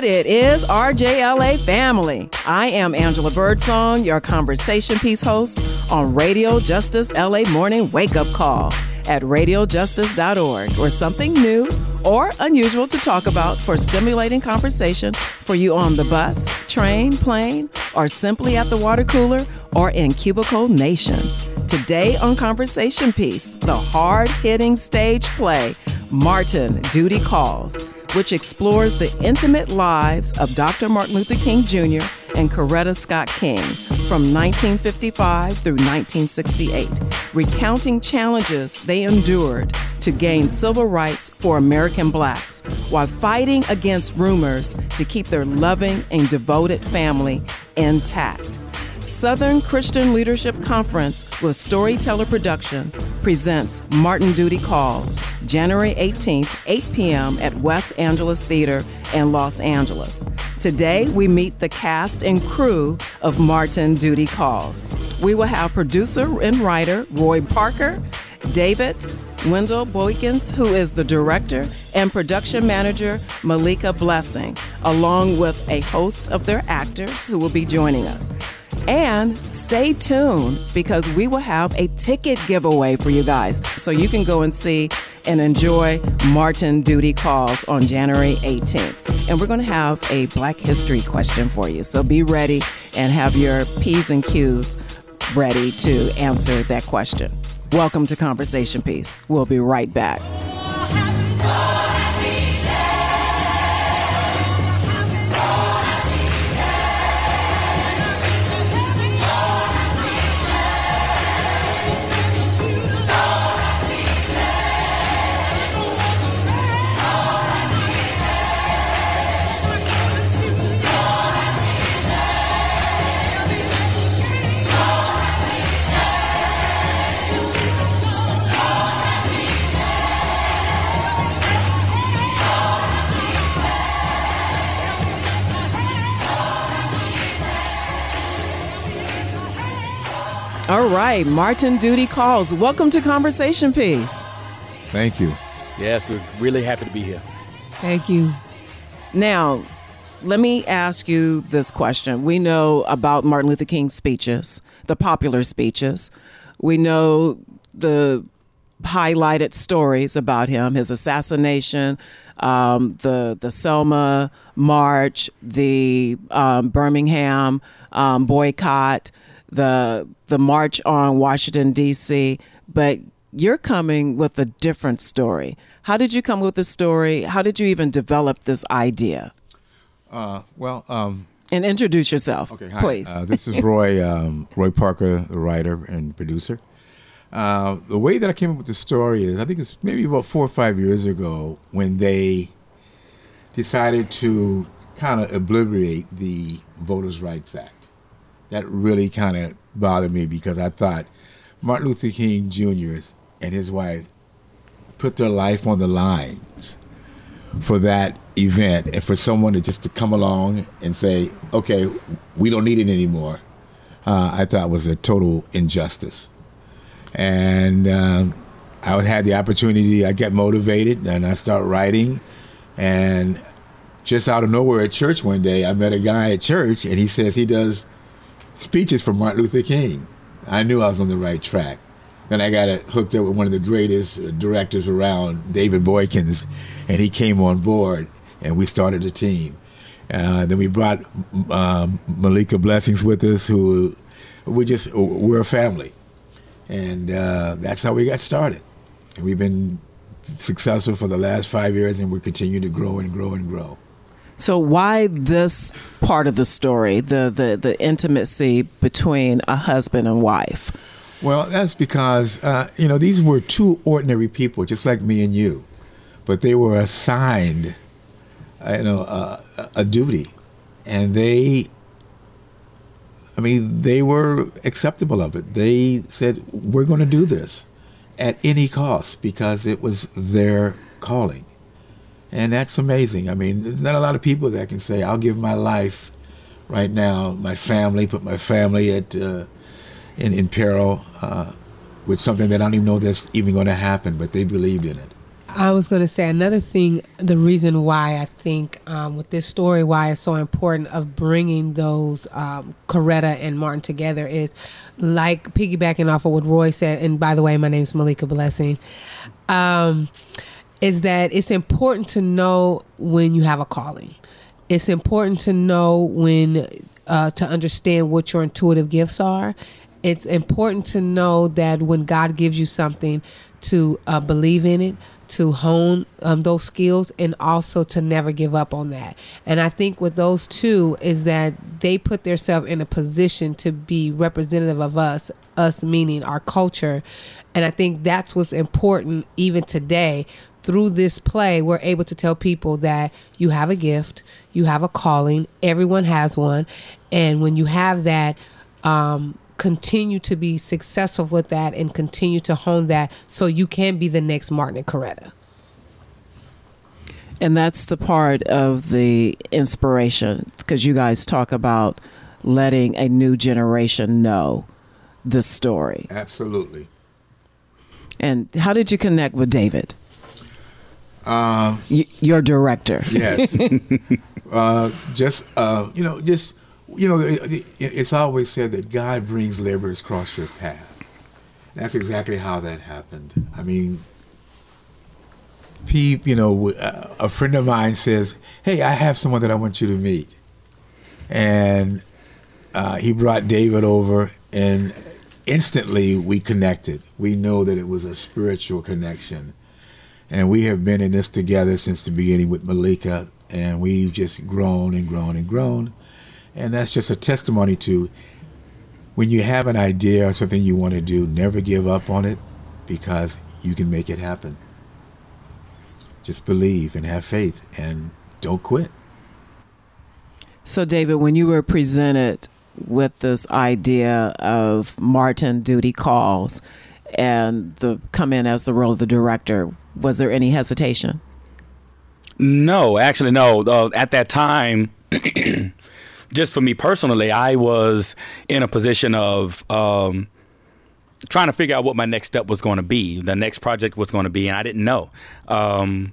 what it is, RJLA family. I am Angela Birdsong, your conversation piece host on Radio Justice LA Morning Wake Up Call at radiojustice.org, or something new or unusual to talk about for stimulating conversation for you on the bus, train, plane, or simply at the water cooler or in Cubicle Nation. Today on Conversation Piece, the hard hitting stage play, Martin Duty Calls, which explores the intimate lives of Dr. Martin Luther King Jr. and Coretta Scott King from 1955 through 1968, recounting challenges they endured to gain civil rights for American blacks while fighting against rumors to keep their loving and devoted family intact. Southern Christian Leadership Conference with Storyteller Production presents Martin Duty Calls, January 18th, 8 p.m. at West Angeles Theater in Los Angeles. Today, we meet the cast and crew of Martin Duty Calls. We will have producer and writer Roy Parker, David Wendell Boykins, who is the director, and production manager Malika Blessing, along with a host of their actors who will be joining us. And stay tuned because we will have a ticket giveaway for you guys. So you can go and see and enjoy Martin Duty Calls on January 18th. And we're going to have a Black History question for you. So be ready and have your P's and Q's ready to answer that question. Welcome to Conversation Piece. We'll be right back. All right, Martin Duty calls. Welcome to Conversation Piece. Thank you. Yes, we're really happy to be here. Thank you. Now, let me ask you this question. We know about Martin Luther King's speeches, the popular speeches. We know the highlighted stories about him, his assassination, um, the the Selma march, the um, Birmingham um, boycott, the the march on Washington D.C. But you're coming with a different story. How did you come with the story? How did you even develop this idea? Uh, well, um, And introduce yourself, okay, hi. please. Uh, this is Roy um, Roy Parker, the writer and producer. Uh, the way that I came up with the story is, I think it's maybe about four or five years ago when they decided to kind of obliterate the Voters' Rights Act. That really kind of bothered me because I thought Martin Luther King Jr. and his wife put their life on the lines for that event and for someone to just to come along and say, okay, we don't need it anymore, uh, I thought was a total injustice. And um, I had the opportunity, I get motivated and I start writing. And just out of nowhere at church one day, I met a guy at church and he says he does speeches from Martin Luther King. I knew I was on the right track. Then I got hooked up with one of the greatest uh, directors around, David Boykins, and he came on board, and we started a team. Uh, then we brought um, Malika Blessings with us, who we just we're a family, and uh, that's how we got started. And we've been successful for the last five years, and we continue to grow and grow and grow. So why this part of the story, the the the intimacy between a husband and wife? Well, that's because uh, you know these were two ordinary people, just like me and you, but they were assigned, uh, you know, a duty, and they. I mean, they were acceptable of it. They said, "We're going to do this at any cost because it was their calling," and that's amazing. I mean, there's not a lot of people that can say, "I'll give my life right now, my family, put my family at." Uh, in, in peril uh, with something that I don't even know that's even going to happen, but they believed in it. I was going to say another thing. The reason why I think um, with this story, why it's so important of bringing those um, Coretta and Martin together is like piggybacking off of what Roy said. And by the way, my name is Malika Blessing. Um, is that it's important to know when you have a calling. It's important to know when uh, to understand what your intuitive gifts are. It's important to know that when God gives you something, to uh, believe in it, to hone um, those skills, and also to never give up on that. And I think with those two is that they put themselves in a position to be representative of us, us meaning our culture. And I think that's what's important even today. Through this play, we're able to tell people that you have a gift, you have a calling, everyone has one. And when you have that, um, continue to be successful with that and continue to hone that so you can be the next Martin and Coretta. And that's the part of the inspiration because you guys talk about letting a new generation know the story. Absolutely. And how did you connect with David? Uh, y- your director. Yes. uh, just uh, you know, just you know, it's always said that God brings laborers across your path. That's exactly how that happened. I mean, Pete, you know, a friend of mine says, "Hey, I have someone that I want you to meet," and uh, he brought David over, and instantly we connected. We know that it was a spiritual connection, and we have been in this together since the beginning with Malika, and we've just grown and grown and grown and that's just a testimony to when you have an idea or something you want to do, never give up on it because you can make it happen. Just believe and have faith and don't quit. So, David, when you were presented with this idea of Martin Duty Calls and the come in as the role of the director, was there any hesitation? No, actually, no. Uh, at that time, just for me personally, I was in a position of um, trying to figure out what my next step was going to be, the next project was going to be, and I didn't know. Um,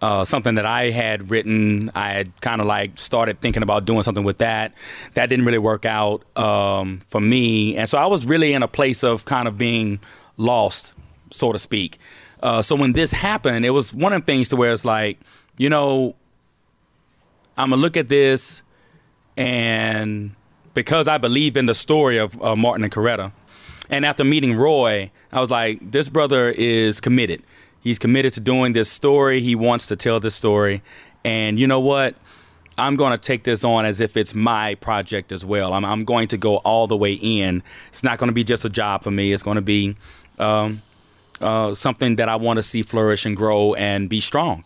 uh, something that I had written, I had kind of like started thinking about doing something with that. That didn't really work out um, for me, and so I was really in a place of kind of being lost, so to speak. Uh, so when this happened, it was one of the things to where it's like, you know, I'm gonna look at this and because I believe in the story of uh, Martin and Coretta, and after meeting Roy, I was like, this brother is committed. He's committed to doing this story. He wants to tell this story. And you know what? I'm going to take this on as if it's my project as well. I'm, I'm going to go all the way in. It's not going to be just a job for me. It's going to be um, uh, something that I want to see flourish and grow and be strong.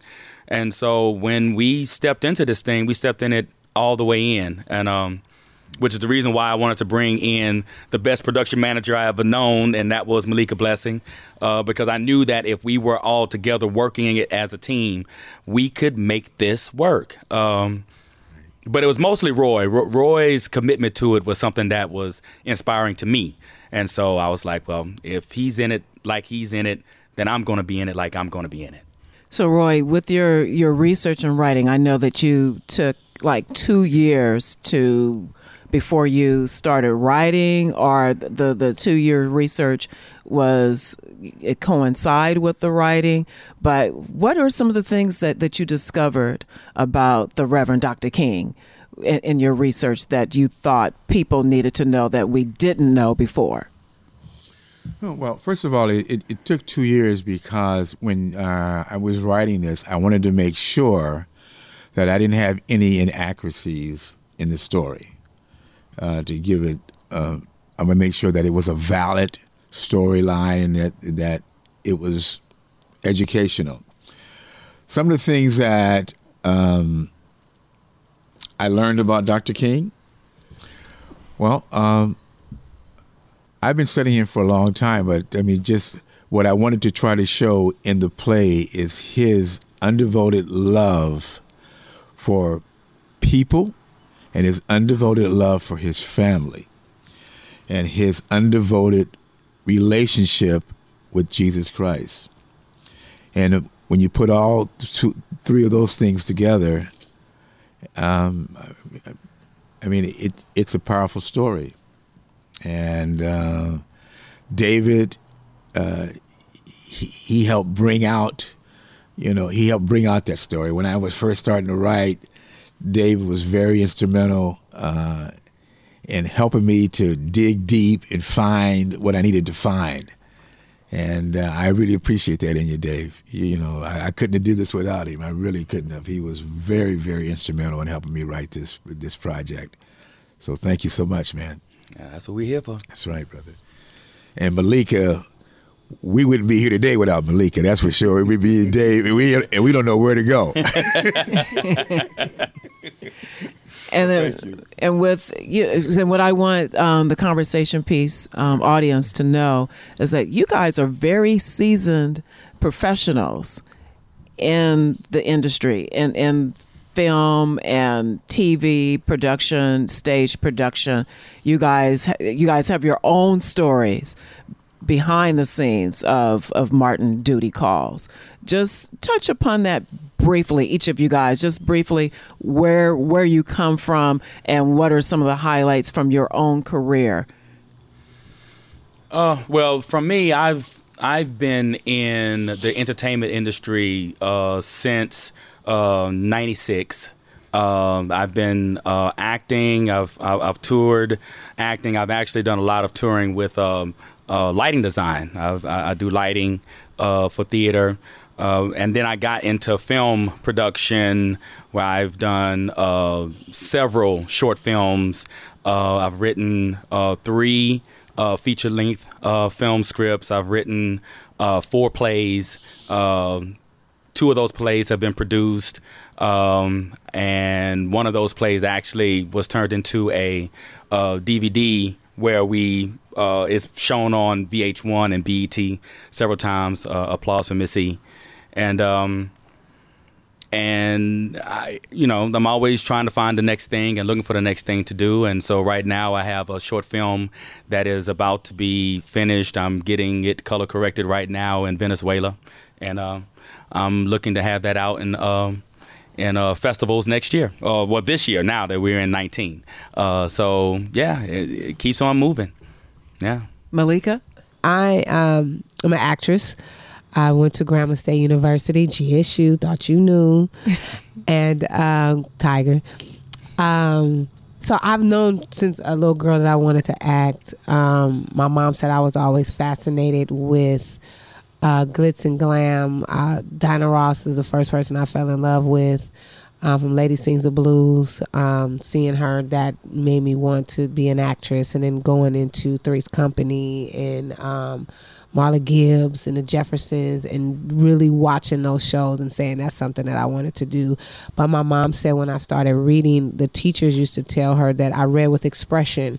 And so when we stepped into this thing, we stepped in it all the way in, and um, which is the reason why I wanted to bring in the best production manager I ever known, and that was Malika Blessing, uh, because I knew that if we were all together working it as a team, we could make this work. Um, but it was mostly Roy. Roy's commitment to it was something that was inspiring to me, and so I was like, well, if he's in it like he's in it, then I'm going to be in it like I'm going to be in it. So, Roy, with your your research and writing, I know that you took like two years to before you started writing or the the two year research was it coincide with the writing? But what are some of the things that that you discovered about the reverend dr king in, in your research that you thought people needed to know that we didn't know before? Oh, well, first of all, it, it, took two years because when uh, I was writing this, I wanted to make sure that I didn't have any inaccuracies in the story. Uh, to give it, uh, I'm gonna make sure that it was a valid storyline and that that it was educational. Some of the things that um, I learned about Dr. King. Well, um, I've been studying him for a long time, but I mean, just what I wanted to try to show in the play is his undevoted love for people and his undevoted love for his family and his undevoted relationship with Jesus Christ. And when you put all two, three of those things together, um, I mean, it it's a powerful story, and uh, David, uh, he, he helped bring out, you know, he helped bring out that story. When I was first starting to write, Dave was very instrumental uh, in helping me to dig deep and find what I needed to find. And uh, I really appreciate that in you, Dave. You, you know, I, I, couldn't have did this without him. I really couldn't have. He was very, very instrumental in helping me write this this project. So thank you so much, man. Yeah, that's what we're here for. That's right, brother. And Malika, we wouldn't be here today without Malika. That's for sure. We'd be Dave, and we and we don't know where to go. and then, and with you, and what I want um, the conversation piece um, audience to know is that you guys are very seasoned professionals in the industry and in film and TV production, stage production. You guys, you guys have your own stories behind the scenes of of Martin Duty Calls. Just touch upon that briefly, each of you guys, just briefly where where you come from and what are some of the highlights from your own career. Uh, well, from me, I've I've been in the entertainment industry uh, since '96. Uh, um, I've been uh, acting. I've, I've, I've toured acting. I've actually done a lot of touring with um, uh, lighting design. I've, i do lighting uh, for theater. Uh, and then I got into film production where I've done uh, several short films. Uh, I've written uh, three feature length film scripts. I've written four plays. two of those plays have been produced. Um, and one of those plays actually was turned into a DVD where we uh, shown on VH1 and BET several times. Uh, applause for Missy and um, and I, you know, I'm always trying to find the next thing and looking for the next thing to do. And so right now, I have a short film that is about to be finished. I'm getting it color corrected right now in Venezuela, and uh, I'm looking to have that out in. Uh, in uh, festivals next year, uh, well, this year now that we're in 19. Uh, so yeah, it, it keeps on moving. Yeah, Malika, I um, I'm an actress. I went to Grambling State University, GSU, thought you knew, and um, Tiger. Um, so I've known since a little girl that I wanted to act. Um, my mom said I was always fascinated with uh, glitz and glam. Uh, Diana Ross is the first person I fell in love with. Um, from Lady Sings the Blues, um, seeing her that made me want to be an actress, and then going into Three's Company and um, Marla Gibbs and the Jeffersons and really watching those shows and saying that's something that I wanted to do. But my mom said when I started reading, the teachers used to tell her that I read with expression.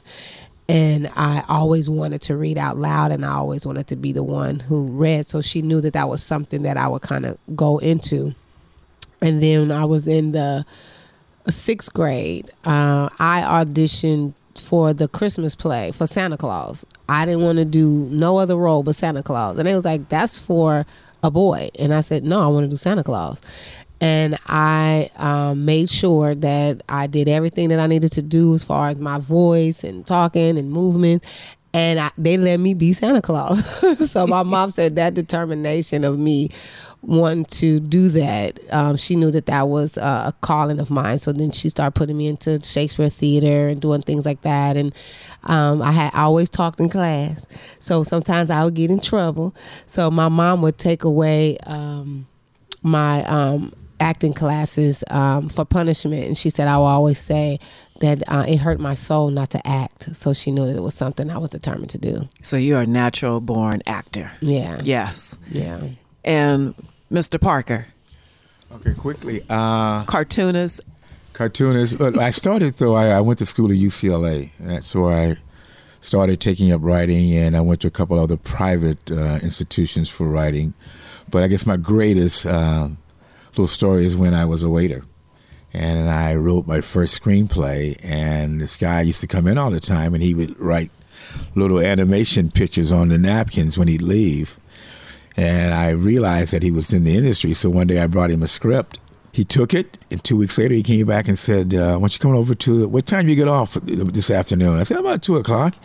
And I always wanted to read out loud and I always wanted to be the one who read. So she knew that that was something that I would kind of go into. And then I was in the sixth grade. Uh, I auditioned for the Christmas play for Santa Claus. I didn't want to do no other role but Santa Claus. And they was like, that's for a boy. And I said, no, I want to do Santa Claus. And I um, made sure that I did everything that I needed to do as far as my voice and talking and movement. And I, they let me be Santa Claus. so my mom said that determination of me want to do that. Um, she knew that that was uh, a calling of mine. So then she started putting me into Shakespeare theater and doing things like that. And um, I had always talked in class, so sometimes I would get in trouble. So my mom would take away um, my um, acting classes um, for punishment, and she said I would always say that uh, it hurt my soul not to act. So she knew that it was something I was determined to do. So you're a natural born actor. Yeah. Yes. Yeah. And Mr. Parker. Okay, quickly. Uh, cartoonist. Cartoonist. But I started though. I, I, went to school at UCLA. That's where I started taking up writing, and I went to a couple other private uh, institutions for writing. But I guess my greatest uh, little story is when I was a waiter, and I wrote my first screenplay. And this guy used to come in all the time, and he would write little animation pictures on the napkins when he'd leave And I realized that he was in the industry. So one day I brought him a script. He took it, and two weeks later he came back and said, uh, "Why don't you come over to what time you get off this afternoon?" I said, "About two o'clock."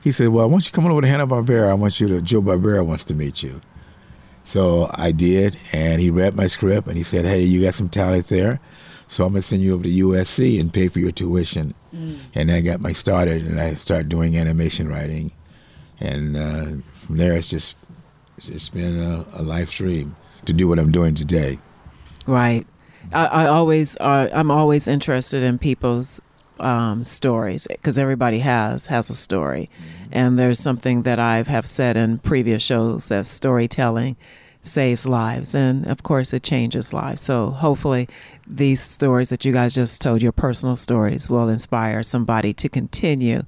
He said, "Well, why don't you come on over to Hanna Barbera? I want you to. Joe Barbera wants to meet you." So I did, and he read my script, and he said, "Hey, you got some talent there, so I'm gonna send you over to USC and pay for your tuition." Mm. And I got my started, and I started doing animation writing, and uh, from there it's just it's been a, a life dream to do what I'm doing today. Right. I, I always uh, I'm always interested in people's um, stories because everybody has has a story, and there's something that I have have said in previous shows that storytelling saves lives, and of course it changes lives. So hopefully, these stories that you guys just told, your personal stories, will inspire somebody to continue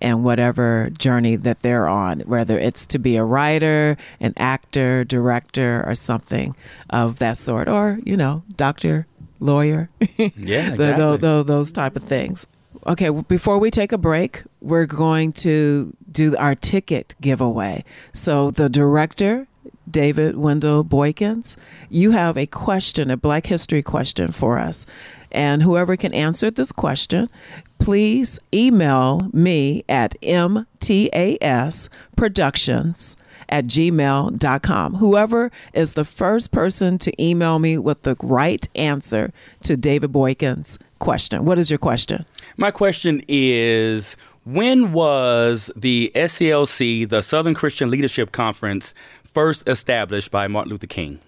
in whatever journey that they're on, whether it's to be a writer, an actor, director, or something of that sort, or you know, doctor lawyer. Yeah, exactly. those type of things. Okay, before we take a break, we're going to do our ticket giveaway. So the director, David Wendell Boykins, you have a question, a Black History question for us. And whoever can answer this question, please email me at mtasproductions at gmail.com. Whoever is the first person to email me with the right answer to David Boykin's question. What is your question? My question is when was the SCLC, the Southern Christian Leadership Conference, first established by Martin Luther King?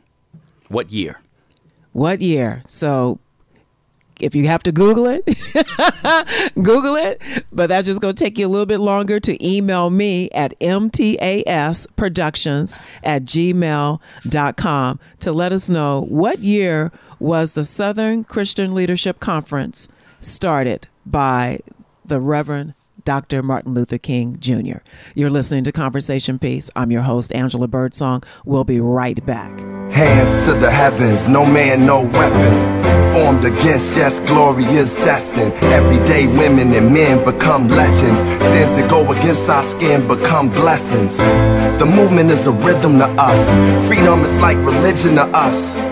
What year? What year? So if you have to Google it, Google it. But that's just going to take you a little bit longer to email me at mtasproductions at gmail.com to let us know what year was the Southern Christian Leadership Conference started by the Reverend Dr. Martin Luther King Jr. You're listening to Conversation Piece. I'm your host, Angela Birdsong. We'll be right back. Hands to the heavens, no man, no weapon. Formed against, yes, glory is destined. Everyday women and men become legends. Sins that go against our skin become blessings. The movement is a rhythm to us. Freedom is like religion to us.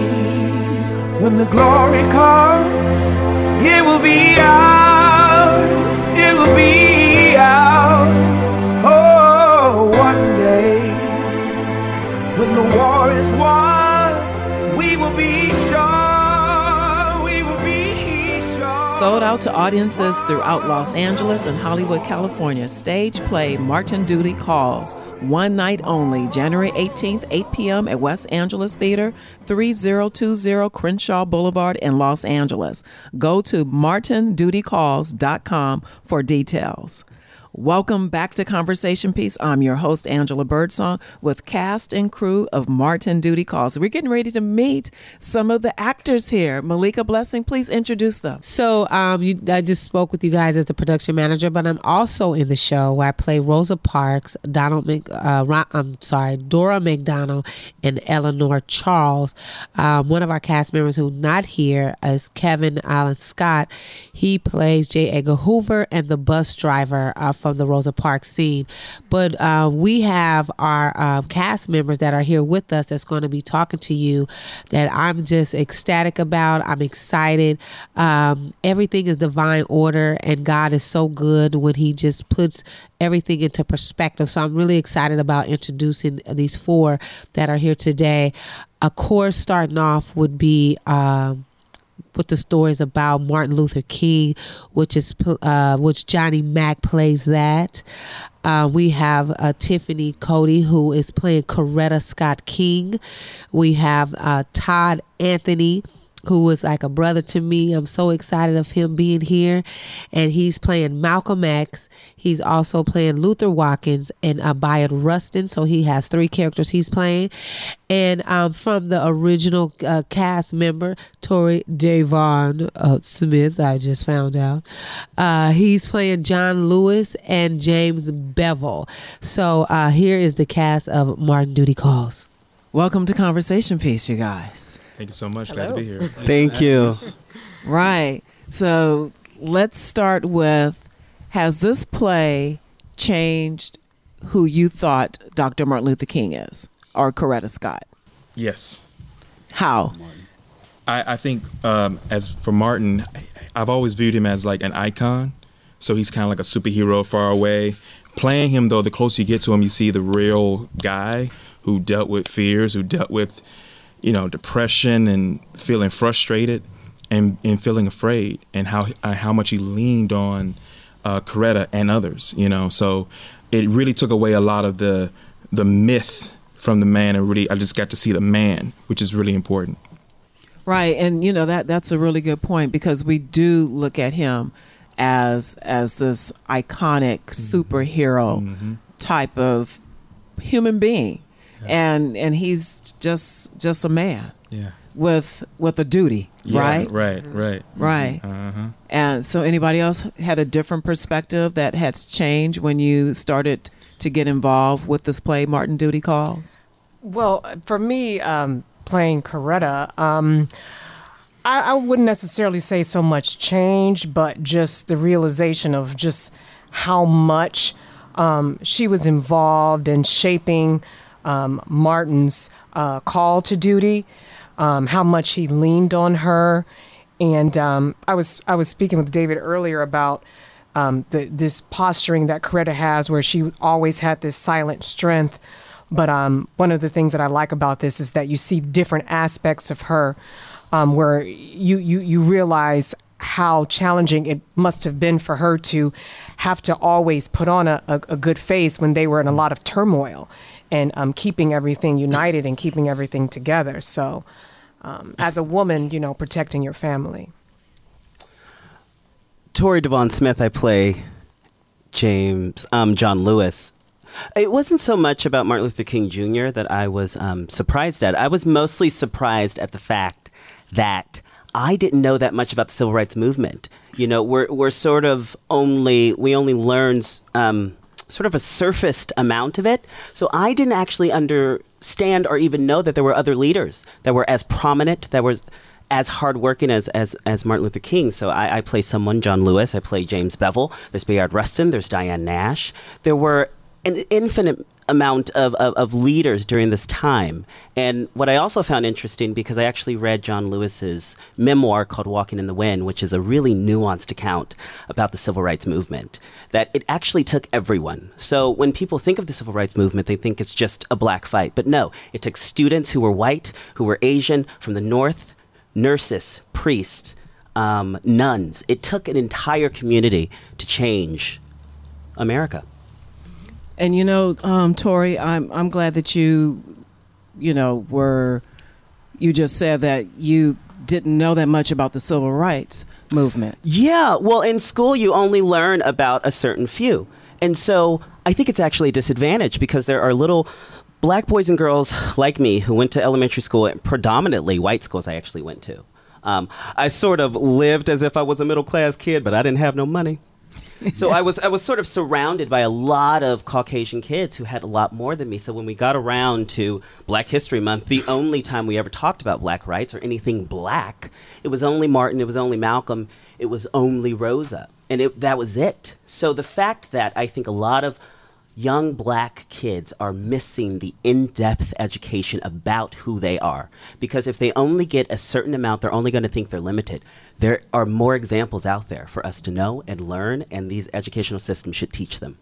when the glory comes, it will be ours. It will be ours. Sold out to audiences throughout Los Angeles and Hollywood, California. Stage play Martin Duty Calls one night only, January 18th, 8 p.m. at West Angeles Theater, 3020 Crenshaw Boulevard in Los Angeles. Go to martindutycalls.com for details. Welcome back to Conversation Piece. I'm your host, Angela Birdsong, with cast and crew of Martin Duty Calls. We're getting ready to meet some of the actors here. Malika Blessing, please introduce them. So, um, you, I just spoke with you guys as the production manager, but I'm also in the show where I play Rosa Parks, Donald Mc, uh, I'm sorry, Dora McDonald, and Eleanor Charles. Um, one of our cast members who's not here is Kevin Allen Scott. He plays J. Edgar Hoover and the bus driver. Uh, from the Rosa Parks scene. But uh, we have our uh, cast members that are here with us that's going to be talking to you that I'm just ecstatic about. I'm excited. Um, everything is divine order, and God is so good when He just puts everything into perspective. So I'm really excited about introducing these four that are here today. Of course, starting off would be. Um, with the stories about Martin Luther King, which is uh, which Johnny Mack plays that. Uh, we have uh, Tiffany Cody who is playing Coretta Scott King. We have uh, Todd Anthony who was like a brother to me. I'm so excited of him being here. And he's playing Malcolm X. He's also playing Luther Watkins and Bayard Rustin. So he has three characters he's playing. And um, from the original uh, cast member, Tori Davon uh, Smith, I just found out, uh, he's playing John Lewis and James Bevel. So uh, here is the cast of Martin Duty Calls. Welcome to Conversation Piece, you guys. Thank you so much. Glad to be here. Thank you. Right. So let's start with Has this play changed who you thought Dr. Martin Luther King is or Coretta Scott? Yes. How? I, I think um, as for Martin, I've always viewed him as like an icon. So he's kind of like a superhero far away. Playing him though, the closer you get to him, you see the real guy who dealt with fears, who dealt with, you know, depression and feeling frustrated and, and feeling afraid, and how uh, how much he leaned on uh, Coretta and others. You know, so it really took away a lot of the the myth from the man, and really I just got to see the man, which is really important. Right, and you know that that's a really good point because we do look at him as as this iconic superhero type of human being, and and he's just just a man Yeah. with with a duty, right? Right, right. Right. Uh-huh. And so, anybody else had a different perspective that has changed when you started to get involved with this play, Martin Duty Calls? Well, for me, um, playing Coretta, um, I, I wouldn't necessarily say so much change, but just the realization of just how much um, she was involved in shaping um, Martin's uh, call to duty, um, how much he leaned on her, and um, I was I was speaking with David earlier about um, the, this posturing that Coretta has, where she always had this silent strength. But um, one of the things that I like about this is that you see different aspects of her, um, where you, you you realize how challenging it must have been for her to have to always put on a, a, a good face when they were in a lot of turmoil, and um, keeping everything united and keeping everything together. So, um, as a woman, you know, protecting your family. Tori Devon Smith, I play James, um, John Lewis. It wasn't so much about Martin Luther King Jr. that I was um, surprised at. I was mostly surprised at the fact that I didn't know that much about the civil rights movement. You know, we're we're sort of only we only learned um, sort of a surfaced amount of it. So I didn't actually understand or even know that there were other leaders that were as prominent, that was as hardworking as, as, as Martin Luther King. So I, I play someone, John Lewis. I play James Bevel. There's Bayard Rustin. There's Diane Nash. There were an infinite amount of, of, of leaders during this time. And what I also found interesting, because I actually read John Lewis's memoir called Walking in the Wind, which is a really nuanced account about the civil rights movement, that it actually took everyone. So when people think of the civil rights movement, they think it's just a black fight. But no, it took students who were white, who were Asian, from the North, nurses, priests, um, nuns. It took an entire community to change America. And you know, um, Tori, I'm I'm glad that you, you know, were you just said that you didn't know that much about the civil rights movement. Yeah, well, in school, you only learn about a certain few. And so I think it's actually a disadvantage because there are little black boys and girls like me who went to elementary school, at predominantly white schools, I actually went to. Um, I sort of lived as if I was a middle class kid, but I didn't have no money. so I was I was sort of surrounded by a lot of Caucasian kids who had a lot more than me. So when we got around to Black History Month, the only time we ever talked about black rights or anything black, it was only Martin, it was only Malcolm, it was only Rosa. And it, that was it. So the fact that I think a lot of young black kids are missing the in-depth education about who they are because if they only get a certain amount they're only going to think they're limited there are more examples out there for us to know and learn and these educational systems should teach them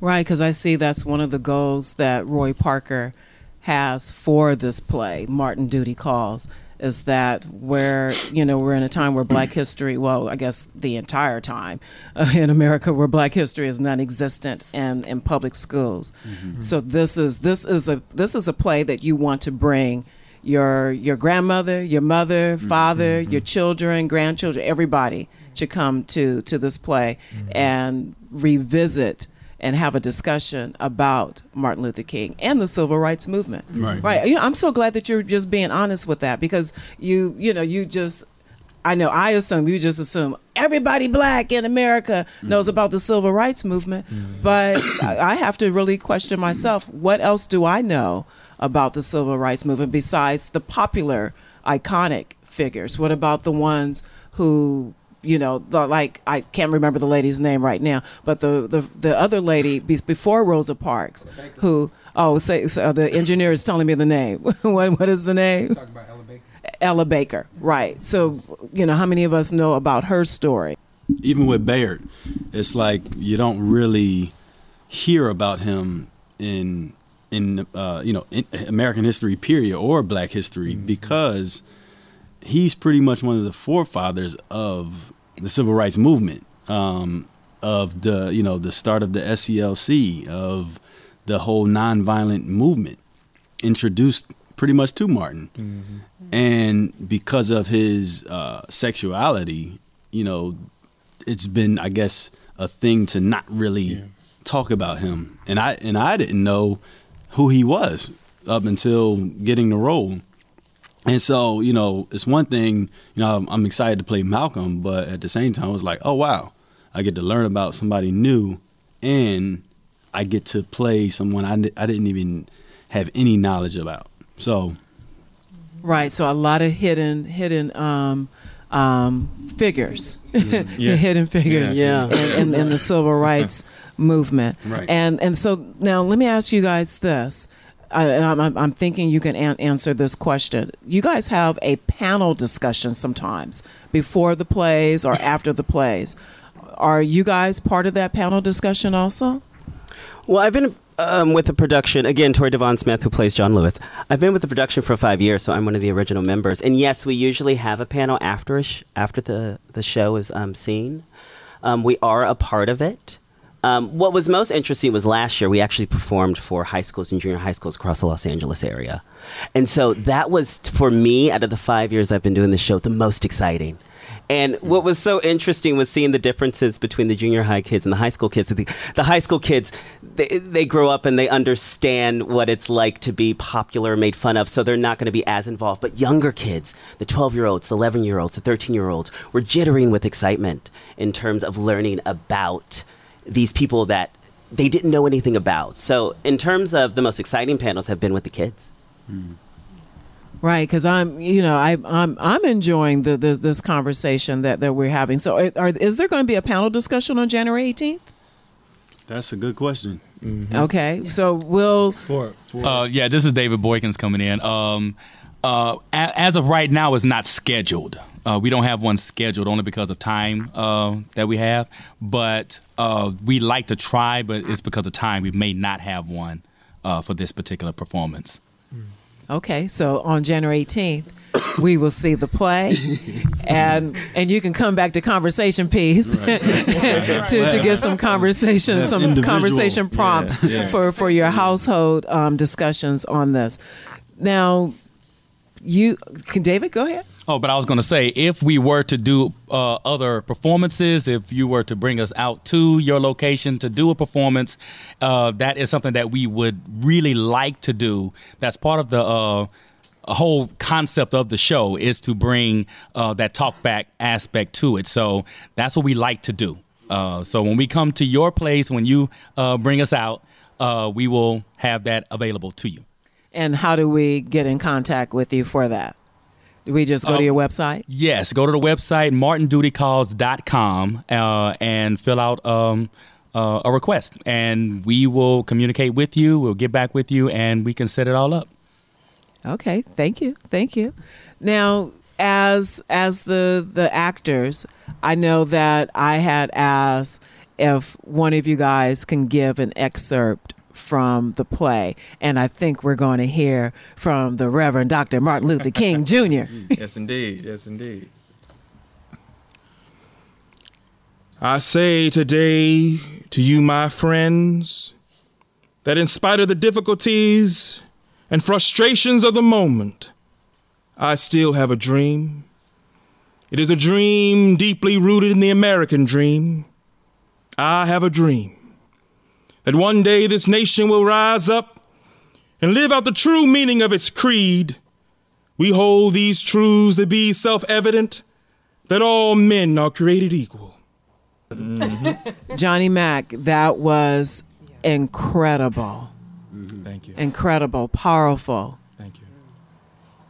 Right, because I see that's one of the goals that Roy Parker has for this play, Martin Duty Calls, is that where, you know, we're in a time where black history, well, I guess the entire time uh, in America where black history is non existent in, in public schools. So this is this is a this is a play that you want to bring your your grandmother, your mother, mm-hmm, father, mm-hmm. your children, grandchildren, everybody should come to to this play mm-hmm. and revisit and have a discussion about Martin Luther King and the civil rights movement. Right. Right. You know, I'm so glad that you're just being honest with that because you you know you just I know I assume you just assume everybody black in America knows about the civil rights movement, but I I have to really question myself. What else do I know about the civil rights movement besides the popular, iconic figures? What about the ones who you know, the, like I can't remember the lady's name right now, but the the, the other lady before Rosa Parks, who oh, say so the engineer is telling me the name. what what is the name? Talking about Ella Baker. Ella Baker, right? So you know, how many of us know about her story? even with Bayard, it's like you don't really hear about him in in uh, you know in American history period or Black history because he's pretty much one of the forefathers of the civil rights movement, um, of the you know the start of the SCLC, of the whole nonviolent movement, introduced pretty much to Martin, and because of his uh, sexuality, you know, it's been I guess a thing to not really talk about him, and I and I didn't know who he was up until getting the role. And so, you know, it's one thing, you know, I'm, I'm excited to play Malcolm, but at the same time, I was like, oh, wow, I get to learn about somebody new and I get to play someone I, I didn't even have any knowledge about. So, Right. So a lot of hidden hidden um, um, figures, Yeah. hidden figures, Yeah. in, in, in the civil rights movement. Right. And and so now let me ask you guys this. I, and I'm, I'm- I'm thinking you can an- answer this question. You guys have a panel discussion sometimes before the plays or after the plays. Are you guys part of that panel discussion also? Well, I've been um, with the production again. Tori Devon Smith, who plays John Lewis. I've been with the production for five years, so I'm one of the original members. And yes, we usually have a panel after a sh- after the the show is um, seen. Um, we are a part of it. Um, what was most interesting was last year we actually performed for high schools and junior high schools across the Los Angeles area, and so that was for me out of the five years I've been doing the show the most exciting. And what was so interesting was seeing the differences between the junior high kids and the high school kids. The, the high school kids, they, they grow up and they understand what it's like to be popular, made fun of, so they're not going to be as involved. But younger kids, the 12 year olds, the 11 year olds, the 13 year olds, were jittering with excitement in terms of learning about these people that they didn't know anything about. So, in terms of the most exciting panels, have been with the kids. Right, because I'm, you know, I, I'm, I'm enjoying the this, this conversation that, that we're having. So, are, are, is there going to be a panel discussion on January 18th? that's a good question. Okay, so we'll. For, for Uh, yeah, this is David Boykins coming in. Um, uh, a- as of right now, it's not scheduled. Uh, we don't have one scheduled only because of time uh, that we have. But uh, we like to try, but it's because of time. We may not have one uh, for this particular performance. Okay, so on January 18th, we will see the play, and and you can come back to conversation piece to, to get some conversation, some Individual. conversation prompts for for your household um, discussions on this. Now, you can David go ahead. Oh, but I was going to say, if we were to do uh, other performances, if you were to bring us out to your location to do a performance, uh, that is something that we would really like to do. That's part of the uh, whole concept of the show is to bring uh, that talk back aspect to it. So that's what we like to do. Uh, so when we come to your place, when you uh, bring us out, we will have that available to you. And how do we get in contact with you for that? We just go to your website? Yes, go to the website martindutycalls.com uh, and fill out um, uh, a request, and we will communicate with you. We'll get back with you, and we can set it all up. Okay, thank you, thank you. Now, as as the the actors, I know that I had asked if one of you guys can give an excerpt from the play, and I think we're going to hear from the Reverend Dr. Martin Luther King Jr. yes, indeed. Yes, indeed. I say today to you, my friends, that in spite of the difficulties and frustrations of the moment, I still have a dream. It is a dream deeply rooted in the American dream. I have a dream that one day this nation will rise up and live out the true meaning of its creed. We hold these truths to be self evident that all men are created equal. Mm-hmm. Johnny Mack, that was incredible. Mm-hmm. Thank you. Incredible, powerful. Thank you.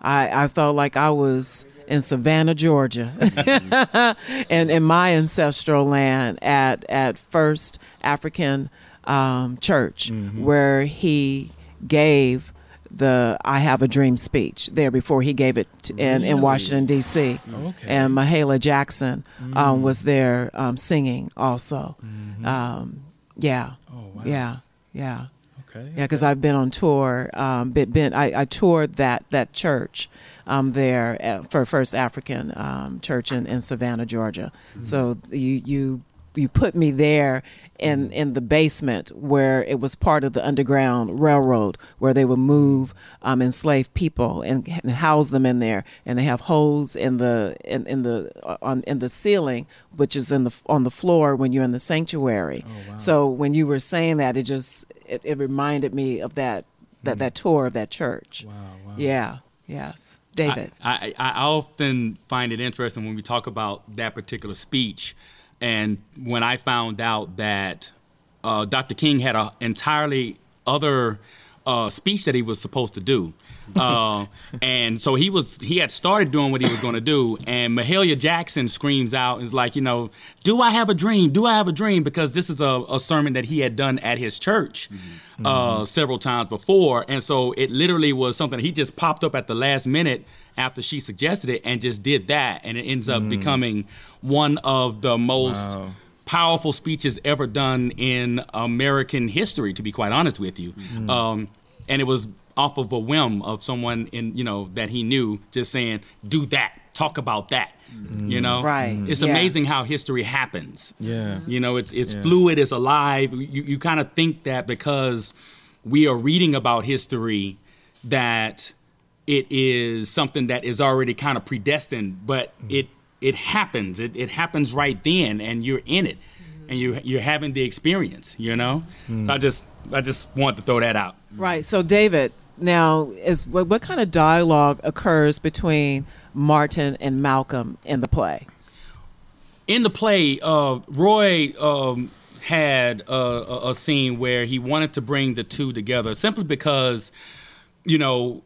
I, I felt like I was in Savannah, Georgia, mm-hmm. and in my ancestral land at at First African um, Church, where he gave the "I Have a Dream" speech there before he gave it t- in, in Washington D.C. Okay. And Mahalia Jackson um, was there um, singing also. Um, yeah, Oh, wow. yeah, yeah. Okay. Yeah, because I've been on tour. Um, been, been I, I toured that that church um, there at, for First African um, Church in, in Savannah, Georgia. So you you you put me there in in the basement where it was part of the Underground Railroad, where they would move um, enslaved people and, and house them in there, and they have holes in the in, in the on in the ceiling, which is in the on the floor when you're in the sanctuary. So when you were saying that, it just it, it reminded me of that that that tour of that church. Wow, wow. Yeah. Yes. David. I, I, I often find it interesting when we talk about that particular speech, and when I found out that uh, Dr. King had an entirely other uh, speech that he was supposed to do. Uh, and so he was he had started doing what he was going to do, and Mahalia Jackson screams out and is like, you know, do I have a dream? Do I have a dream? Because this is a, a sermon that he had done at his church uh, several times before, and so it literally was something he just popped up at the last minute after she suggested it and just did that, and it ends up hmm. becoming one of the most Wow. powerful speeches ever done in American history, to be quite honest with you. Hmm. Um, and it was off of a whim of someone in you know that he knew, just saying, "Do that, talk about that." Hmm. You know, Right. It's Yeah. amazing how history happens. Yeah. You know, it's it's Yeah. fluid, it's alive. You you kind of think that because we are reading about history that it is something that is already kind of predestined, but it it happens. It it happens right then, and you're in it, and you you're having the experience. You know, so I just I just want to throw that out. Right. So, David, now is what, what kind of dialogue occurs between Martin and Malcolm in the play? in the play, uh, Roy um, had a, a, a scene where he wanted to bring the two together simply because, you know,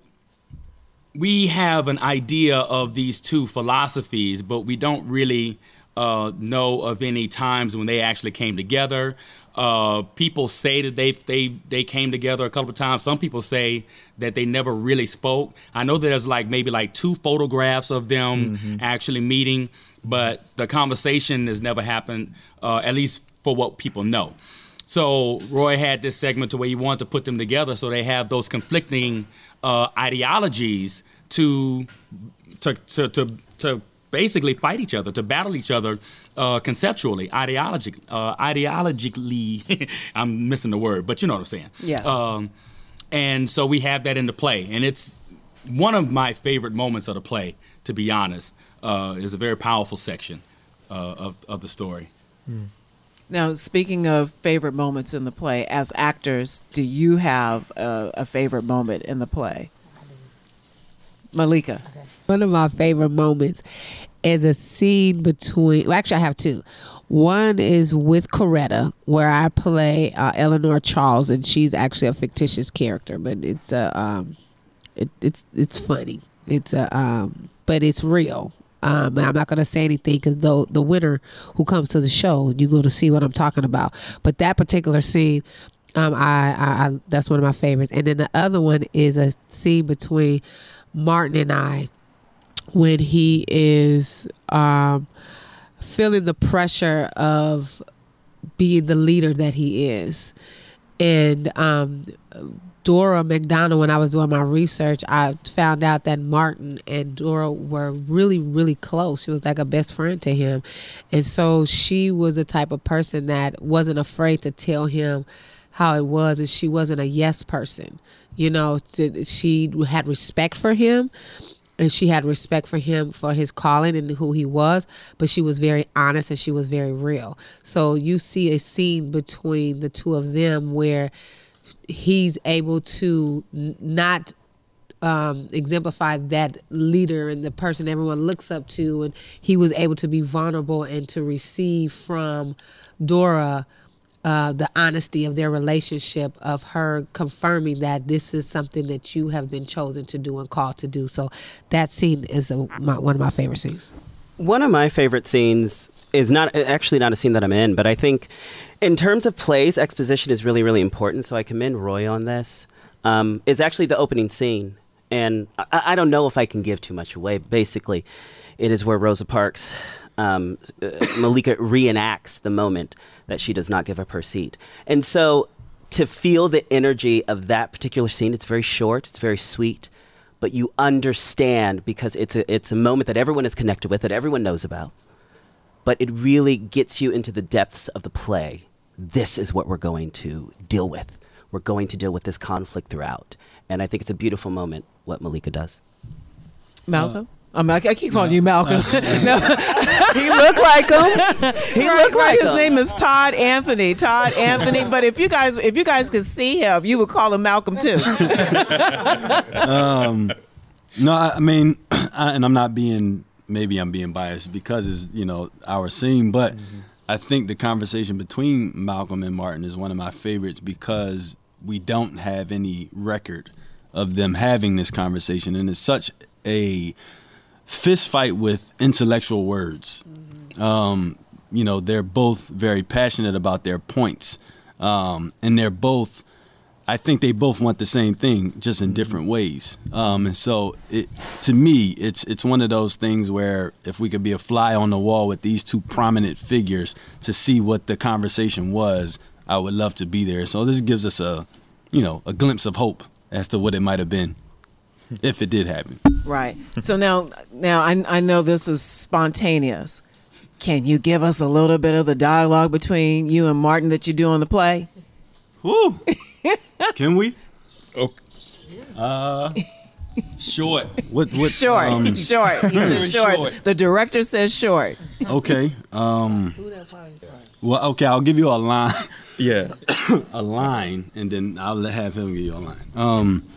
we have an idea of these two philosophies, but we don't really uh, know of any times when they actually came together. Uh, people say that they they they came together a couple of times. Some people say that they never really spoke. I know there's like maybe like two photographs of them actually meeting, but the conversation has never happened. Uh, at least for what people know. So Roy had this segment to where he wanted to put them together so they have those conflicting uh, ideologies to to to to, to basically fight each other, to battle each other uh, conceptually, ideologic, uh, ideologically. I'm missing the word, but you know what I'm saying. Yes. Um, and so we have that in the play, and it's one of my favorite moments of the play. To be honest, uh, is a very powerful section uh, of of the story. Now, speaking of favorite moments in the play, as actors, do you have a, a favorite moment in the play? Malika. One of my favorite moments is a scene between. Well, actually, I have two. One is with Coretta, where I play uh, Eleanor Charles, and she's actually a fictitious character, but it's a um, it, it's it's funny. It's a um, but it's real. Um, and I'm not going to say anything because the the winner who comes to the show, you're going to see what I'm talking about. But that particular scene, um, I, I, I that's one of my favorites. And then the other one is a scene between Martin and I when he is um, feeling the pressure of being the leader that he is. And um, Dora McDonald, when I was doing my research, I found out that Martin and Dora were really, really close. She was like a best friend to him. And so she was the type of person that wasn't afraid to tell him how it was, and she wasn't a yes person. You know, she had respect for him and she had respect for him for his calling and who he was, but she was very honest and she was very real. So you see a scene between the two of them where he's able to not um, exemplify that leader and the person everyone looks up to, and he was able to be vulnerable and to receive from Dora uh, the honesty of their relationship, of her confirming that this is something that you have been chosen to do and called to do. So that scene is a, my, one of my favorite scenes. One of my favorite scenes is not actually not a scene that I'm in, but I think in terms of plays, exposition is really, really important. So I commend Roy on this. Um, is actually the opening scene, and I, I don't know if I can give too much away. Basically, it is where Rosa Parks, um, uh, Malika reenacts the moment that she does not give up her seat, and so to feel the energy of that particular scene, it's very short, it's very sweet, but you understand because it's a it's a moment that everyone is connected with, that everyone knows about but it really gets you into the depths of the play. This is what we're going to deal with. We're going to deal with this conflict throughout. And I think it's a beautiful moment what Malika does. Malcolm? I, mean, I I keep calling you Malcolm. no. he looked like him. He Right, looked right. like His him. name is Todd Anthony. Todd Anthony. But if you guys, if you guys could see him, you would call him Malcolm too. um, no, I, I mean, I, and I'm not being maybe I'm being biased because it's you know our scene, but I think the conversation between Malcolm and Martin is one of my favorites because we don't have any record of them having this conversation, and it's such a fist fight with intellectual words. Um, you know, they're both very passionate about their points, um, and they're both. I think they both want the same thing, just in different ways. Um, and so, it, to me, it's it's one of those things where if we could be a fly on the wall with these two prominent figures to see what the conversation was, I would love to be there. So this gives us a, you know, a glimpse of hope as to what it might have been, if it did happen. right. So now, now I, I know this is spontaneous. Can you give us a little bit of the dialogue between you and Martin that you do on the play? Woo! Can we? Okay. Uh, short. What? What? Short, um, short. He says short. short. The director says short. Okay. Um, well, okay. I'll give you a line. Yeah. a line, and then I'll have him give you a line. Um.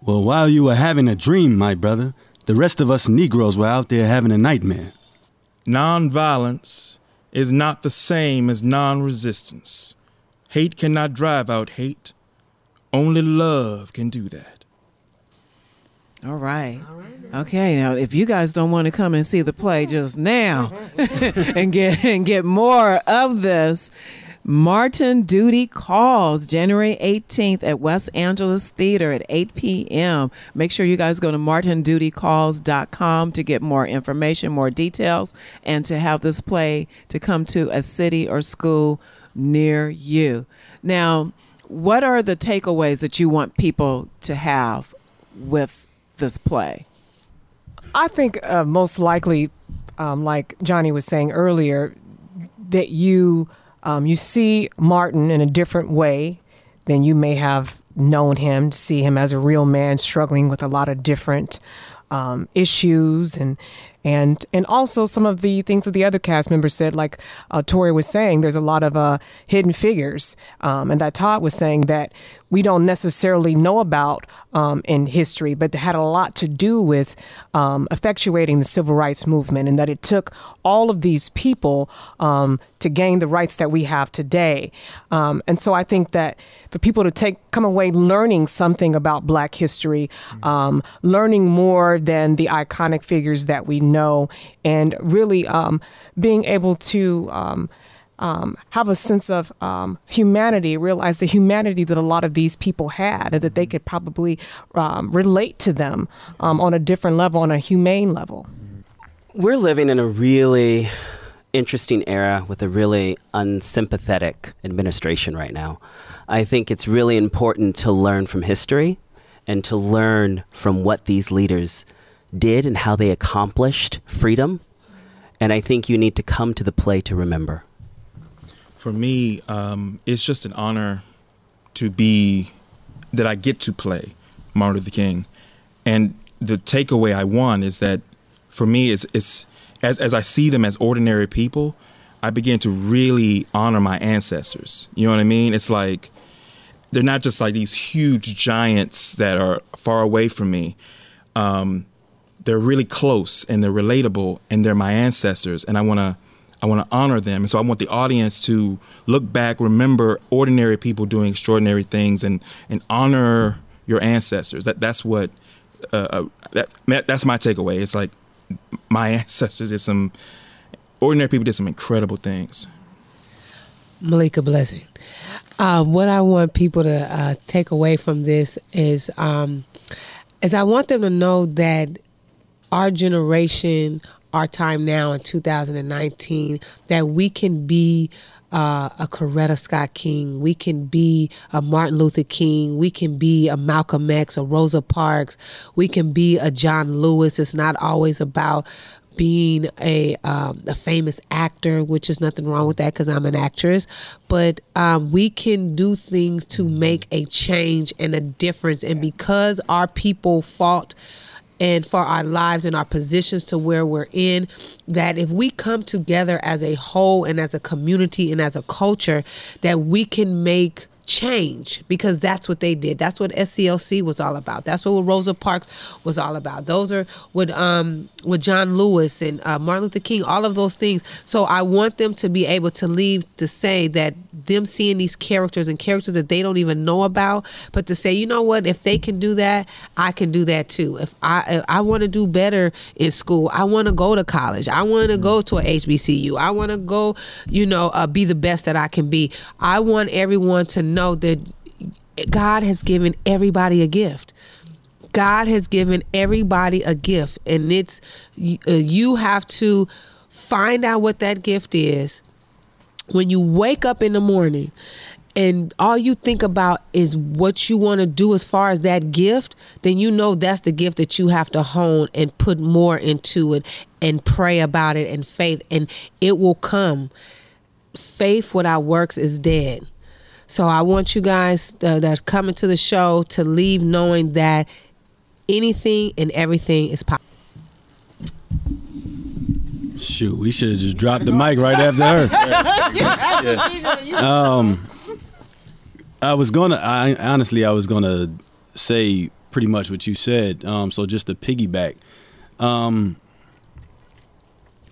Well, while you were having a dream, my brother, the rest of us Negroes were out there having a nightmare. Nonviolence is not the same as non resistance. Hate cannot drive out hate. Only love can do that. All right. Okay, now if you guys don't want to come and see the play just now and get and get more of this, Martin Duty Calls January 18th at West Angeles Theater at 8 p.m. Make sure you guys go to martindutycalls.com to get more information, more details, and to have this play to come to a city or school near you. Now, what are the takeaways that you want people to have with this play? I think uh, most likely, um, like Johnny was saying earlier, that you um, you see Martin in a different way than you may have known him. See him as a real man struggling with a lot of different um, issues and and and also some of the things that the other cast members said, like uh, Tori was saying, there's a lot of uh, hidden figures, um, and that Todd was saying that we don't necessarily know about um, in history, but had a lot to do with um, effectuating the civil rights movement, and that it took all of these people um, to gain the rights that we have today. Um, and so I think that for people to take come away learning something about Black history, um, learning more than the iconic figures that we know, and really um, being able to. Um, have a sense of um, humanity, realize the humanity that a lot of these people had, and that they could probably um, relate to them um, on a different level, on a humane level. We're living in a really interesting era with a really unsympathetic administration right now. I think it's really important to learn from history and to learn from what these leaders did and how they accomplished freedom. And I think you need to come to the play to remember. For me, um, it's just an honor to be that I get to play Martin Luther King, and the takeaway I want is that for me, it's it's as as I see them as ordinary people, I begin to really honor my ancestors. You know what I mean? It's like they're not just like these huge giants that are far away from me. Um, they're really close and they're relatable and they're my ancestors and I want to I want to honor them. And so I want the audience to look back, remember ordinary people doing extraordinary things and and honor your ancestors. That that's what uh, uh that that's my takeaway. It's like my ancestors did some ordinary people did some incredible things. Malika Blessing. Uh, what I want people to uh, take away from this is, um, is I want them to know that our generation, our time now in 2019, that we can be uh, a Coretta Scott King, we can be a Martin Luther King, we can be a Malcolm X, a Rosa Parks, we can be a John Lewis. It's not always about being a um, a famous actor, which is nothing wrong with that because I'm an actress. But um, we can do things to make a change and a difference, and because our people fought and for our lives and our positions to where we're in that if we come together as a whole and as a community and as a culture that we can make change because that's what they did. That's what SCLC was all about. That's what Rosa Parks was all about. Those are what um with John Lewis and uh, Martin Luther King, all of those things. So I want them to be able to leave to say that them seeing these characters and characters that they don't even know about, but to say, you know what, if they can do that, I can do that too. If I if I want to do better in school, I want to go to college. I want to go to a HBCU. I want to go, you know, uh, be the best that I can be. I want everyone to know that God has given everybody a gift. God has given everybody a gift, and it's uh, you have to find out what that gift is. When you wake up in the morning and all you think about is what you want to do as far as that gift, then you know that's the gift that you have to hone and put more into it and pray about it and faith, and it will come. Faith without works is dead. So I want you guys uh, that's coming to the show to leave knowing that anything and everything is possible. Shoot, we should have just dropped the mic right after her. um, I was gonna. I honestly, I was gonna say pretty much what you said. Um, so just to piggyback, um,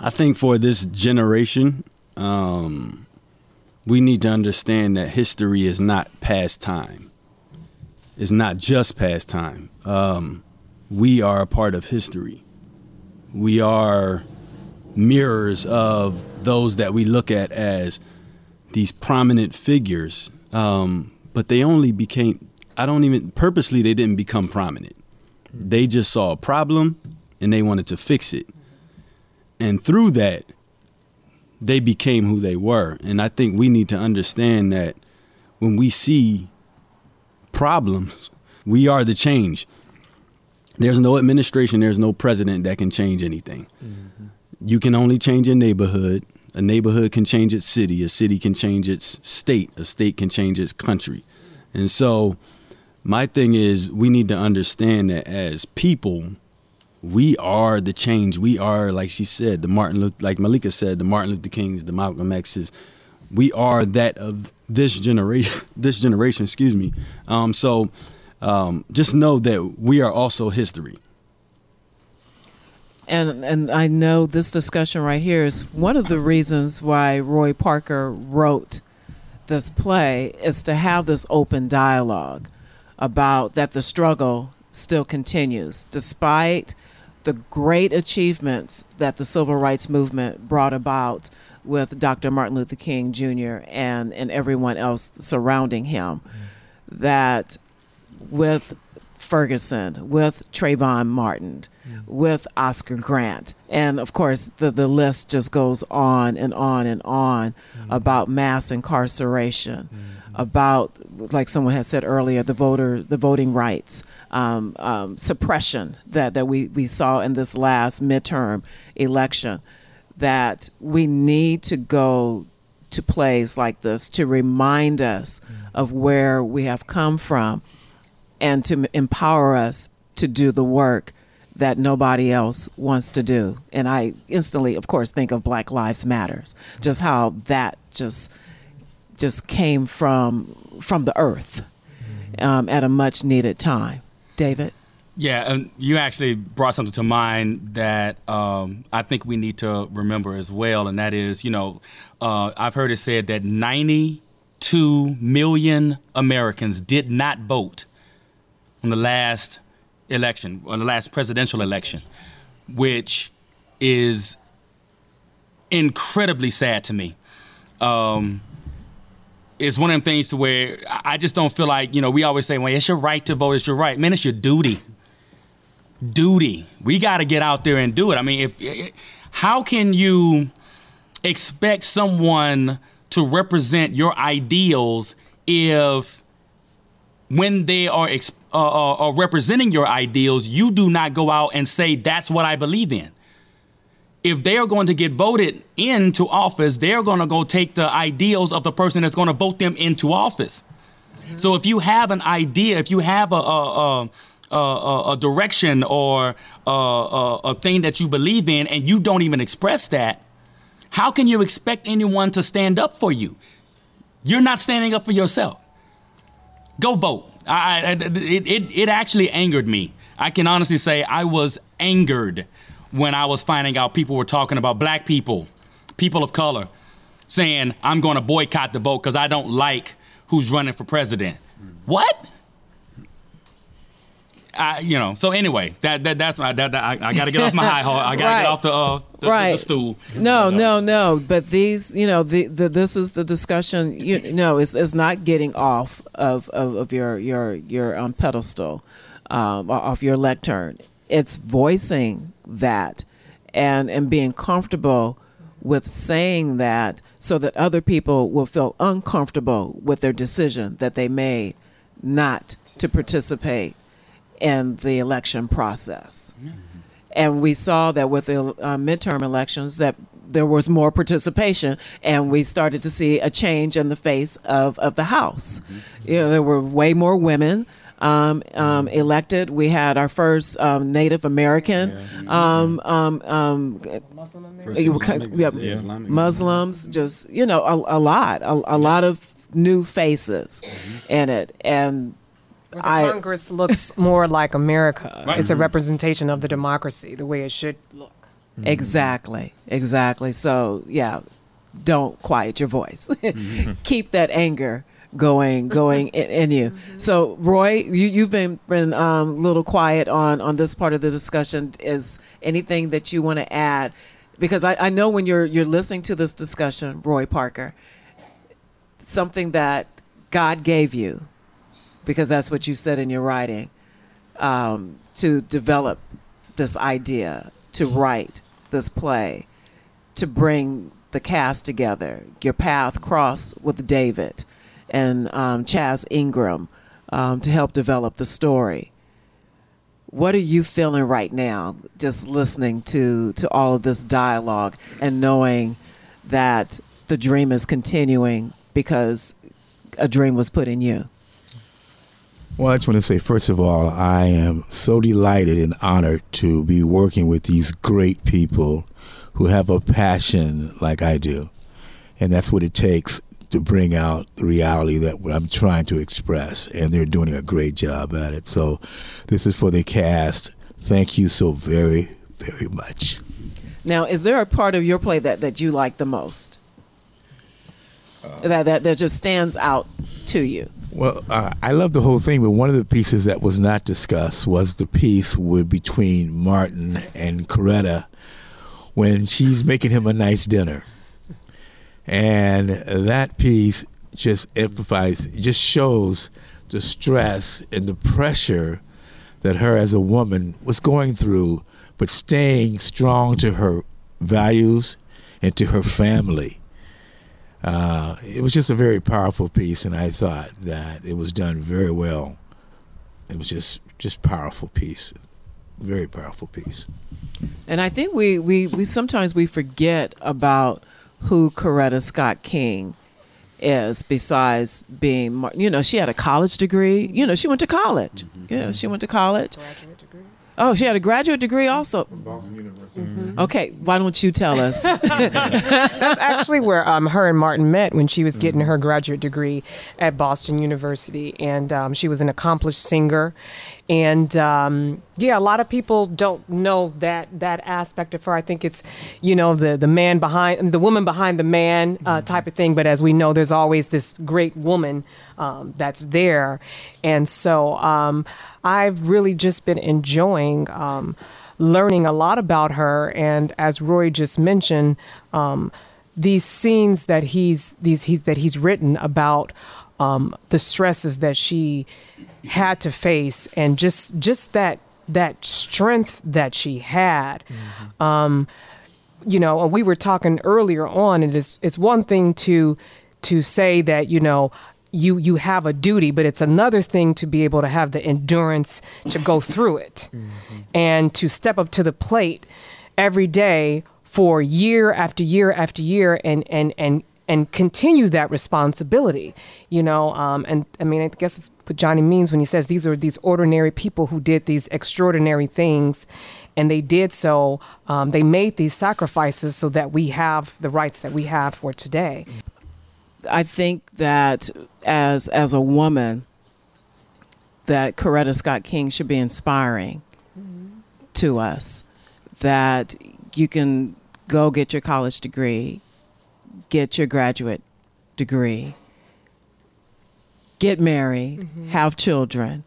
I think for this generation, um, we need to understand that history is not past time. It's not just past time. Um, we are a part of history. We are mirrors of those that we look at as these prominent figures. Um, but they only became, I don't even, purposely, they didn't become prominent. They just saw a problem and they wanted to fix it. And through that, they became who they were. And I think we need to understand that when we see problems, we are the change. There's no administration, there's no president that can change anything. Mm-hmm. You can only change a neighborhood. A neighborhood can change its city, a city can change its state, a state can change its country. And so, my thing is, we need to understand that as people, we are the change. We are, like she said, the Martin, Luther, like Malika said, the Martin Luther Kings, the Malcolm X's. We are that of this generation. This generation, excuse me. Um, so, um, just know that we are also history. And and I know this discussion right here is one of the reasons why Roy Parker wrote this play is to have this open dialogue about that the struggle still continues despite the great achievements that the civil rights movement brought about with Dr. Martin Luther King Jr. and and everyone else surrounding him mm. that with Ferguson, with Trayvon Martin, mm. with Oscar Grant. And of course, the, the list just goes on and on and on mm. about mass incarceration, mm. about, like someone has said earlier, the voter, the voting rights, um, um, suppression that, that we, we saw in this last midterm election. That we need to go to plays like this to remind us mm. of where we have come from and to empower us to do the work that nobody else wants to do. And I instantly, of course, think of Black Lives Matters, just how that just just came from from the earth um, at a much needed time. David. Yeah, and you actually brought something to mind that um, I think we need to remember as well, and that is, you know, uh, I've heard it said that 92 million Americans did not vote on the last election, on the last presidential election, which is incredibly sad to me. Um, it's one of them things to where I just don't feel like, you know, we always say, well, it's your right to vote, it's your right. Man, it's your duty duty. We got to get out there and do it. I mean, if how can you expect someone to represent your ideals if when they are uh, uh, uh, representing your ideals, you do not go out and say that's what I believe in. If they are going to get voted into office, they're going to go take the ideals of the person that's going to vote them into office. Mm-hmm. So if you have an idea, if you have a, a, a a, a direction or a, a thing that you believe in and you don't even express that, how can you expect anyone to stand up for you? You're not standing up for yourself. Go vote. I, I, it, it, it actually angered me. I can honestly say I was angered when I was finding out people were talking about black people, people of color, saying, I'm going to boycott the vote because I don't like who's running for president. What? I, you know. So anyway, that, that that's my that, that I, I got to get off my high horse. I got to right. get off the, uh, the, right. the, the stool. No, no, no. But these, you know, the, the this is the discussion. You know, is is not getting off of, of, of your your your um, pedestal, um, off your lectern. It's voicing that, and and being comfortable with saying that, so that other people will feel uncomfortable with their decision that they made not to participate in the election process. Mm-hmm. And we saw that with the uh, midterm elections that there was more participation and we started to see a change in the face of, of the House. Mm-hmm. You know, there were way more women. Um, um, elected. We had our first um, Native American um, um, um, Muslims, just you know, a, a lot, a, a, lot of new faces mm-hmm. in it, and I, Congress looks more like America. Right. It's a representation of the democracy, the way it should look. Mm-hmm. Exactly, exactly. So yeah, don't quiet your voice. Mm-hmm. Keep that anger going going in, in you. Mm-hmm. So Roy, you you've been been a um, little quiet on on this part of the discussion. Is anything that you want to add? Because I, I know when you're you're listening to this discussion, Roy Parker, something that God gave you because that's what you said in your writing, um, to develop this idea, to write this play, to bring the cast together. Your path crossed with David and um, Chaz Ingram um, to help develop the story. What are you feeling right now, just listening to, to all of this dialogue and knowing that the dream is continuing because a dream was put in you? Well, I just want to say, first of all, I am so delighted and honored to be working with these great people who have a passion like I do. And that's what it takes to bring out the reality that I'm trying to express. And they're doing a great job at it. So this is for the cast. Thank you so very, very much. Now, is there a part of your play that, that you like the most? Uh, that, that, that just stands out to you? Well, uh, I love the whole thing, but one of the pieces that was not discussed was the piece with between Martin and Coretta when she's making him a nice dinner, and that piece just amplifies, just shows the stress and the pressure that her as a woman was going through, but staying strong to her values and to her family uh, it was just a very powerful piece, and I thought that it was done very well. It was just just powerful piece, very powerful piece. And I think we we, we sometimes we forget about who Coretta Scott King is besides being you know she had a college degree you know she went to college mm-hmm. yeah she went to college Oh, she had a graduate degree also. Boston University. Okay, why don't you tell us? That's actually where um, her and Martin met when she was getting her graduate degree at Boston University. And um, she was an accomplished singer. And um, yeah, a lot of people don't know that that aspect of her. I think it's, you know, the the man behind the woman behind the man uh, type of thing. But as we know, there's always this great woman um, that's there. And so um, I've really just been enjoying um, learning a lot about her. And as Roy just mentioned, um, these scenes that he's these he's that he's written about um, the stresses that she had to face, and just just that that strength that she had. Um, you know, and we were talking earlier on. It is it's one thing to to say that you know you you have a duty, but it's another thing to be able to have the endurance to go through it and to step up to the plate every day for year after year after year and and and and continue that responsibility you know um, and i mean i guess it's what johnny means when he says these are these ordinary people who did these extraordinary things and they did so um, they made these sacrifices so that we have the rights that we have for today I think that as as a woman, that Coretta Scott King should be inspiring to us. That you can go get your college degree, get your graduate degree, get married, have children,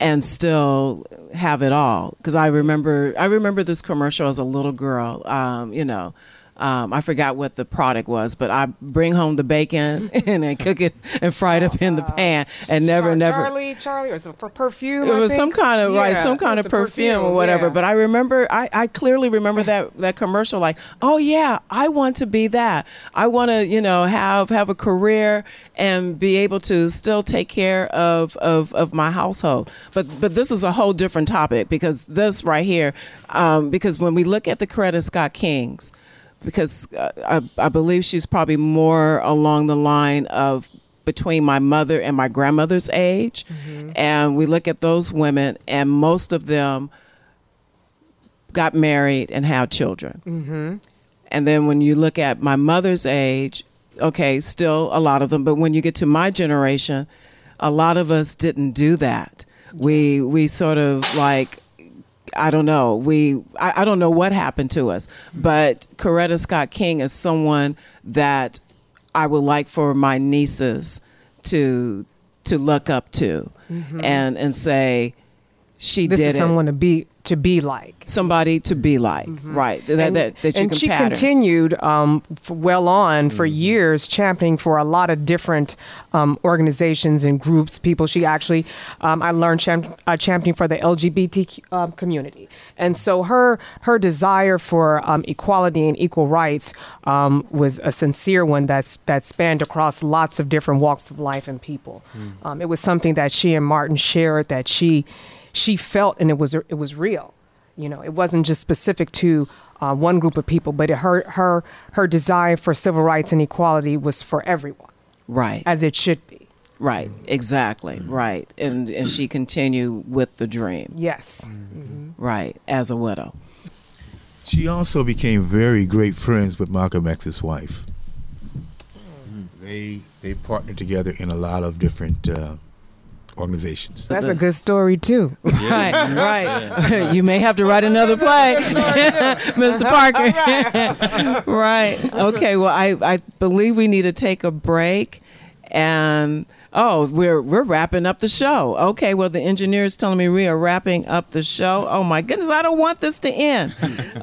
and still have it all. Because I remember, I remember this commercial as a little girl. Um, you know, um, I forgot what the product was, but I bring home the bacon and then cook it and fry it up in the pan, and never, Char- never. charlie charlie or is for perfume It was some kind of right, some kind of a perfume, or whatever. yeah. But I remember, I, I clearly remember that that commercial. Like, oh yeah, I want to be that. I want to, you know, have have a career and be able to still take care of of, of my household. But but this is a whole different topic because this right here, um, because when we look at the Coretta Scott Kings, because uh, I, I believe she's probably more along the line of between my mother and my grandmother's age. And we look at those women, and most of them got married and had children. Mm-hmm. And then when you look at my mother's age, okay, still a lot of them, but when you get to my generation, a lot of us didn't do that. We we sort of like I don't know. We I, I don't know what happened to us, but Coretta Scott King is someone that I would like for my nieces to to look up to mm-hmm. and and say she this did is it. someone to be to be like. Somebody to be like, right? That, and, that, that you and can she pattern. continued um, well on for years championing for a lot of different um, organizations and groups people. She actually um, i learned champ- uh, championing for the lgbt um, community. And so her her desire for um, equality and equal rights um, was a sincere one that's that spanned across lots of different walks of life and people. Um, it was something that she and martin shared that she she felt and it was it was real. You know, it wasn't just specific to uh, one group of people, but her her her desire for civil rights and equality was for everyone, right, as it should be. right, exactly, right, and and she continued with the dream, Yes. right, as a widow. She also became very great friends with Malcolm X's wife. They they partnered together in a lot of different uh, organizations. That's a good story too. Right, right. you may have to write another play, Mr. Parker. right. Okay. Well, I, I believe we need to take a break, and oh, we're we're wrapping up the show. Okay. Well, the engineer is telling me we are wrapping up the show. Oh my goodness, I don't want this to end.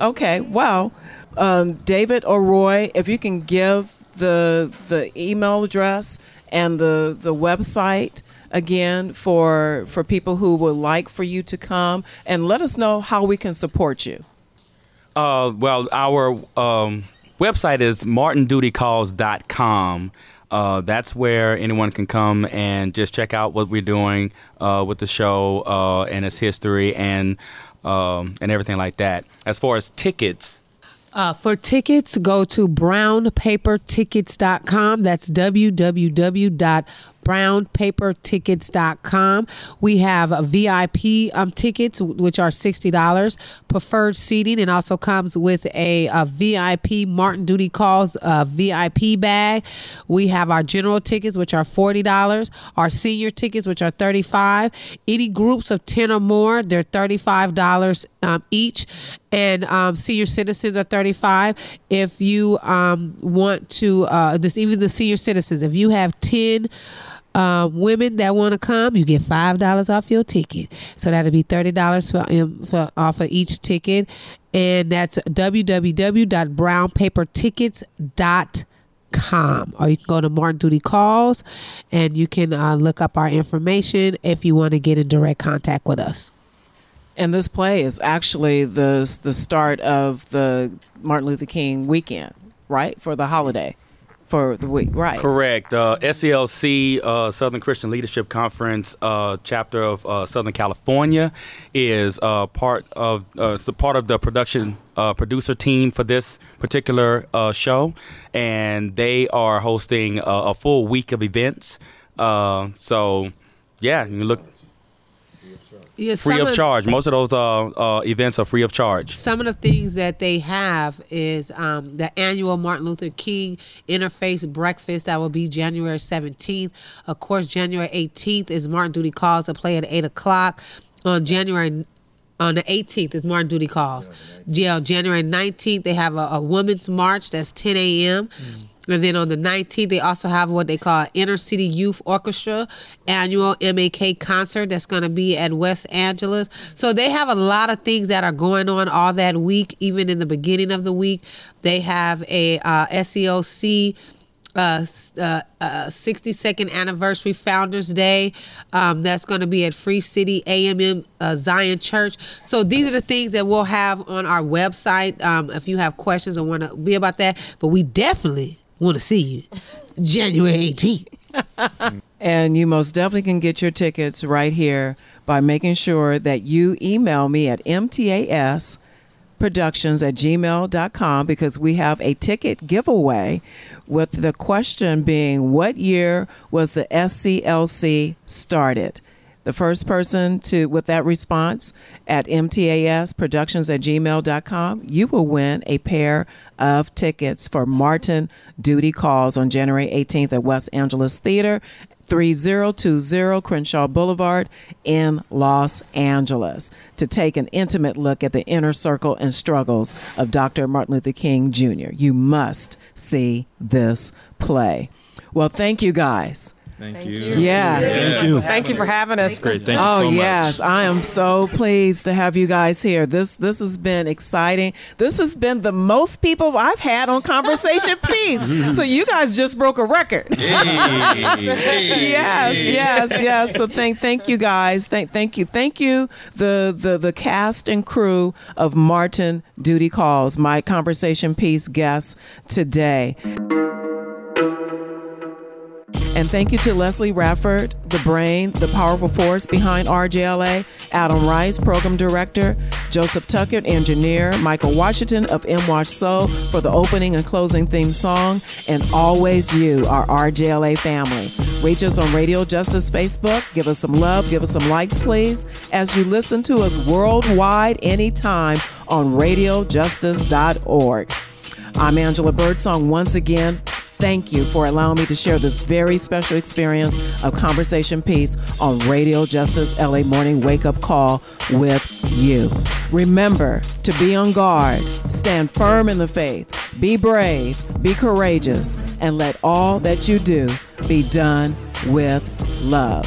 Okay. Well, um, David or Roy, if you can give the the email address and the the website again for for people who would like for you to come and let us know how we can support you. Uh, well, our um, website is martindutycalls.com. Uh, that's where anyone can come and just check out what we're doing uh, with the show uh, and its history and um, and everything like that. As far as tickets, Uh, for tickets, go to brownpapertickets.com. That's brownpapertickets.com. We have VIP um, tickets, which are $60, preferred seating, and also comes with a, a VIP Martin Duty Calls uh, VIP bag. We have our general tickets, which are $40, our senior tickets, which are 35. Any groups of 10 or more, they're $35 um, each and um, senior citizens are 35 if you um, want to uh, this even the senior citizens if you have 10 uh, women that want to come, you get five dollars off your ticket. So that'll be thirty dollars for, um, for off of each ticket, and that's www.brownpapertickets.com. Or you can go to Martin Duty Calls, and you can uh, look up our information if you want to get in direct contact with us. And this play is actually the the start of the Martin Luther King weekend, right? For the holiday, for the week, right? Correct. Uh, SCLC, uh, Southern Christian Leadership Conference, uh, chapter of uh, Southern California, is uh, part of uh, it's the part of the production producer team for this particular show, and they are hosting a, a full week of events. So, yeah, you look Yeah, free some of charge. Most of those uh, uh, events are free of charge. Some of the things that they have is um, the annual Martin Luther King Interfaith Breakfast that will be January 17th. Of course, January 18th is Martin Duty Calls to play at 8 o'clock. On January on the 18th is Martin Duty Calls. Yeah, January 19th they have a, a women's march that's 10 a.m. And then on the 19th, they also have what they call Inner City Youth Orchestra annual MLK concert that's going to be at West Angeles. So they have a lot of things that are going on all that week, even in the beginning of the week. They have a uh, SCLC. Uh, uh, uh, 62nd anniversary Founders Day. Um, that's going to be at Free City AME uh, Zion Church. So these are the things that we'll have on our website. Um, if you have questions or want to be about that, but we definitely want to see you January 18th. And you most definitely can get your tickets right here by making sure that you email me at mtas productions at gmail.com because we have a ticket giveaway with the question being what year was the SCLC started? The first person to with that response at mtas productions at gmail.com, you will win a pair of tickets for Martin Duty Calls on January 18th at West Angeles Theater, 3020 Crenshaw Boulevard in Los Angeles, to take an intimate look at the inner circle and struggles of Dr. Martin Luther King Jr. You must see this play. Well, thank you guys. Thank, you. Yes. Thank you. Thank you for having us. Great. Thank you oh so much. yes, I am so pleased to have you guys here. This this has been exciting. This has been the most people I've had on Conversation Piece. So you guys just broke a record. yes, yes, yes. So thank thank you guys. Thank thank you. Thank you the the the cast and crew of Martin Duty Calls, my Conversation Piece guests today. And thank you to Leslie Rafford, the brain, the powerful force behind RJLA, Adam Rice, program director, Joseph Tuckett, engineer, Michael Washington of M Wash Soul for the opening and closing theme song, and always you, our RJLA family. Reach us on Radio Justice Facebook. Give us some love, give us some likes, please, as you listen to us worldwide anytime on radiojustice.org. I'm Angela Birdsong once again. Thank you for allowing me to share this very special experience of Conversation Peace on Radio Justice LA Morning Wake Up Call with you. Remember to be on guard, stand firm in the faith, be brave, be courageous, and let all that you do be done with love.